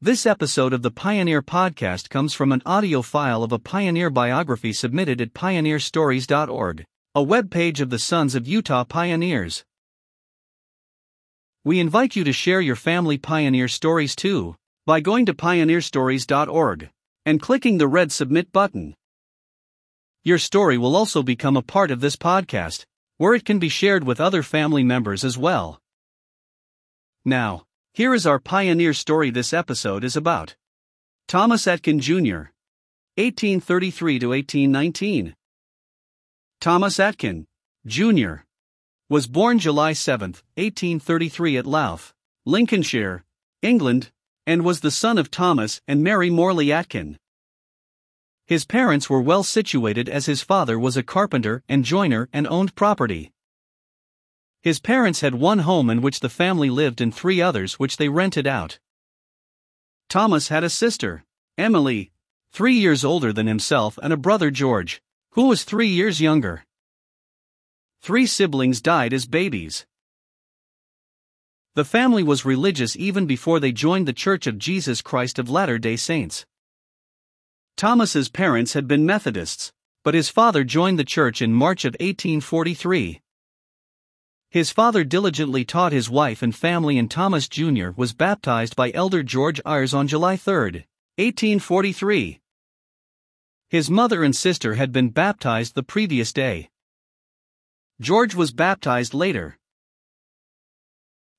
This episode of the Pioneer Podcast comes from an audio file of a pioneer biography submitted at pioneerstories.org, a webpage of the Sons of Utah Pioneers. We invite you to share your family pioneer stories too by going to pioneerstories.org and clicking the red submit button. Your story will also become a part of this podcast, where it can be shared with other family members as well. Now, here is our pioneer story this episode is about. Thomas Atkin Jr. 1833 to 1819. Thomas Atkin, Jr. was born July 7, 1833 at Louth, Lincolnshire, England, and was the son of Thomas and Mary Morley Atkin. His parents were well situated as his father was a carpenter and joiner and owned property. His parents had one home in which the family lived and three others which they rented out. Thomas had a sister, Emily, three years older than himself, and a brother, George, who was three years younger. Three siblings died as babies. The family was religious even before they joined the Church of Jesus Christ of Latter day Saints. Thomas's parents had been Methodists, but his father joined the church in March of 1843. His father diligently taught his wife and family, and Thomas Jr. was baptized by Elder George Ayres on July 3, 1843. His mother and sister had been baptized the previous day. George was baptized later.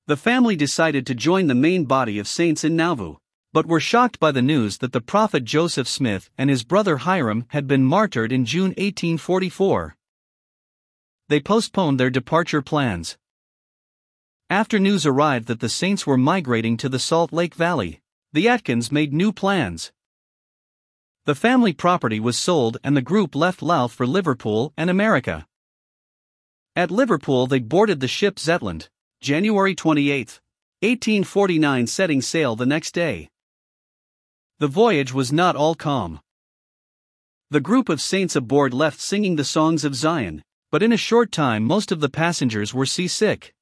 The family decided to join the main body of saints in Nauvoo, but were shocked by the news that the prophet Joseph Smith and his brother Hyrum had been martyred in June 1844 they postponed their departure plans. After news arrived that the Saints were migrating to the Salt Lake Valley, the Atkins made new plans. The family property was sold and the group left Louth for Liverpool and America. At Liverpool, they boarded the ship Zetland, January 28, 1849, setting sail the next day. The voyage was not all calm. The group of saints aboard left singing the songs of Zion, but in a short time most of the passengers were seasick.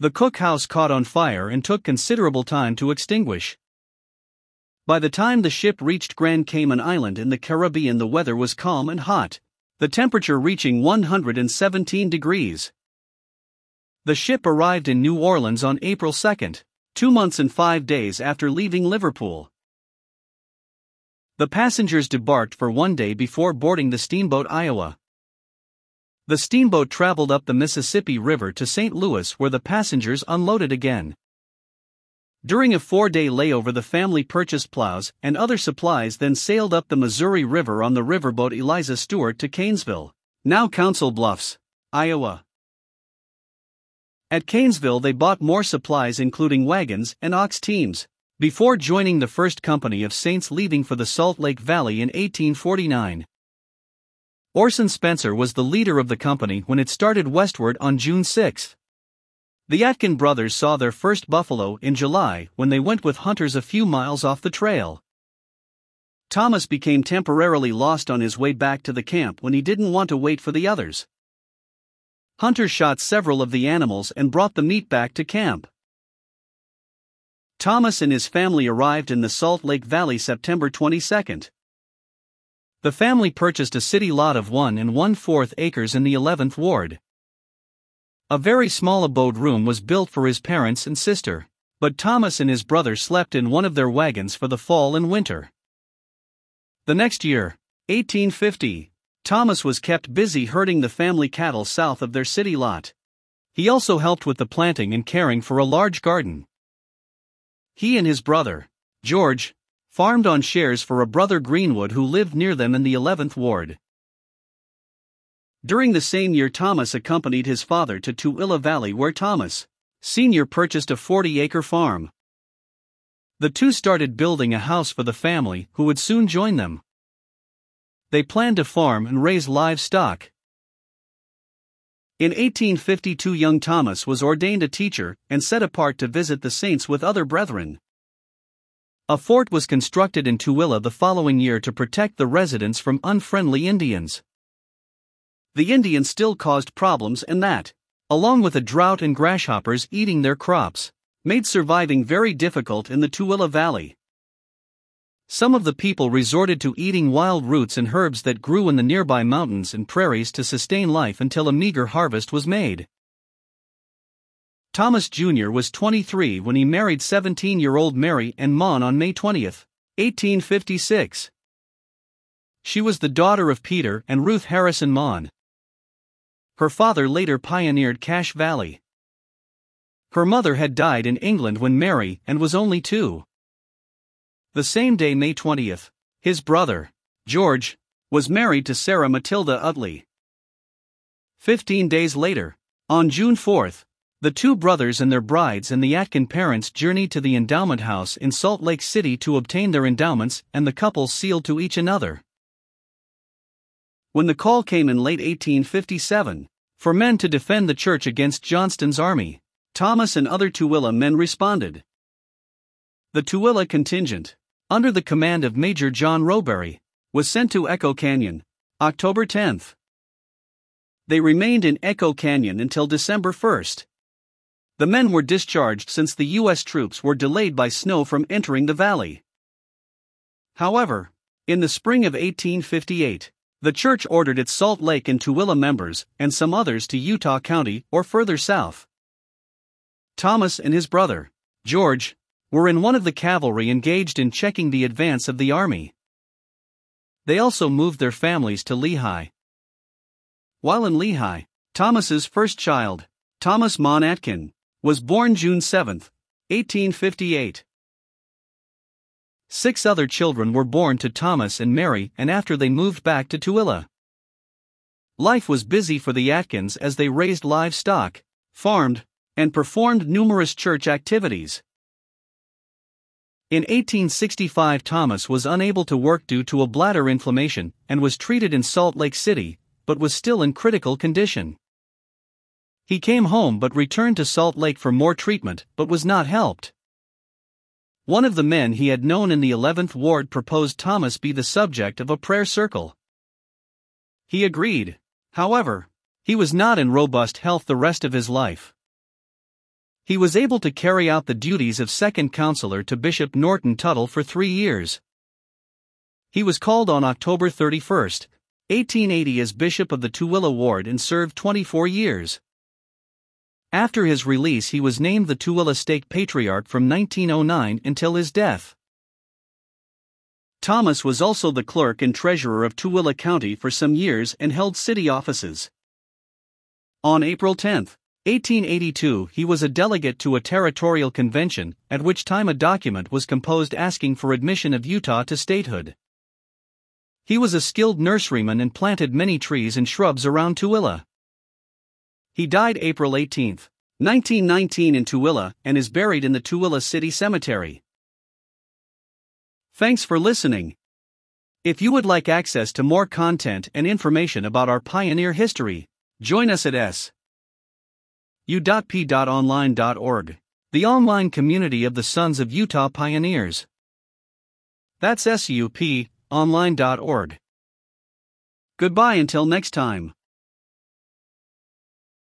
The cookhouse caught on fire and took considerable time to extinguish. By the time the ship reached Grand Cayman Island in the Caribbean, the weather was calm and hot, the temperature reaching 117 degrees. The ship arrived in New Orleans on April 2, two months and five days after leaving Liverpool. The passengers debarked for one day before boarding the steamboat Iowa. The steamboat traveled up the Mississippi River to St. Louis where the passengers unloaded again. During a four day layover, the family purchased plows and other supplies, then sailed up the Missouri River on the riverboat Eliza Stewart to Kanesville, now Council Bluffs, Iowa. At Kanesville, they bought more supplies, including wagons and ox teams, before joining the first company of Saints leaving for the Salt Lake Valley in 1849. Orson Spencer was the leader of the company when it started westward on June 6. The Atkin brothers saw their first buffalo in July when they went with hunters a few miles off the trail. Thomas became temporarily lost on his way back to the camp when he didn't want to wait for the others. Hunters shot several of the animals and brought the meat back to camp. Thomas and his family arrived in the Salt Lake Valley September 22. The family purchased a city lot of one and one fourth acres in the 11th ward. A very small adobe room was built for his parents and sister, but Thomas and his brother slept in one of their wagons for the fall and winter. The next year, 1850, Thomas was kept busy herding the family cattle south of their city lot. He also helped with the planting and caring for a large garden. He and his brother, George, farmed on shares for a brother Greenwood who lived near them in the 11th ward. During the same year, Thomas accompanied his father to Tooele Valley, where Thomas, Sr., purchased a 40 acre farm. The two started building a house for the family, who would soon join them. They planned to farm and raise livestock. In 1852, young Thomas was ordained a teacher and set apart to visit the saints with other brethren. A fort was constructed in Tooele the following year to protect the residents from unfriendly Indians. The Indians still caused problems and that, along with a drought and grasshoppers eating their crops, made surviving very difficult in the Tooele Valley. Some of the people resorted to eating wild roots and herbs that grew in the nearby mountains and prairies to sustain life until a meager harvest was made. Thomas Jr. was 23 when he married 17 year old Mary Ann Maughan on May 20, 1856. She was the daughter of Peter and Ruth Harrison Maughan. Her father later pioneered Cache Valley. Her mother had died in England when Mary and was only two. The same day, May 20th, his brother, George, was married to Sarah Matilda Utley. Fifteen days later, on June 4th, the two brothers and their brides and the Atkin parents journeyed to the endowment house in Salt Lake City to obtain their endowments, and the couple sealed to each another. When the call came in late 1857 for men to defend the church against Johnston's army, Thomas and other Tooele men responded. The Tooele contingent, under the command of Major John Rowberry, was sent to Echo Canyon, October 10. They remained in Echo Canyon until December 1. The men were discharged since the U.S. troops were delayed by snow from entering the valley. However, in the spring of 1858, the church ordered its Salt Lake and Tooele members and some others to Utah County or further south. Thomas and his brother, George, were in one of the cavalry engaged in checking the advance of the army. They also moved their families to Lehi. While in Lehi, Thomas's first child, Thomas Maughan Atkin, was born June 7, 1858. Six other children were born to Thomas and Mary and after they moved back to Tooele. Life was busy for the Atkins as they raised livestock, farmed, and performed numerous church activities. In 1865, Thomas was unable to work due to a bladder inflammation and was treated in Salt Lake City, but was still in critical condition. He came home but returned to Salt Lake for more treatment but was not helped. One of the men he had known in the 11th Ward proposed Thomas be the subject of a prayer circle. He agreed. However, he was not in robust health the rest of his life. He was able to carry out the duties of second counselor to Bishop Norton Tuttle for three years. He was called on October 31, 1880 as Bishop of the Tooele Ward and served 24 years. After his release, he was named the Tooele Stake Patriarch from 1909 until his death. Thomas was also the clerk and treasurer of Tooele County for some years and held city offices. On April 10, 1882, he was a delegate to a territorial convention, at which time a document was composed asking for admission of Utah to statehood. He was a skilled nurseryman and planted many trees and shrubs around Tooele. He died April 18, 1919 in Tooele and is buried in the Tooele City Cemetery. Thanks for listening. If you would like access to more content and information about our pioneer history, join us at s u.p.online.org, the online community of the Sons of Utah Pioneers. That's sup online.org. Goodbye until next time.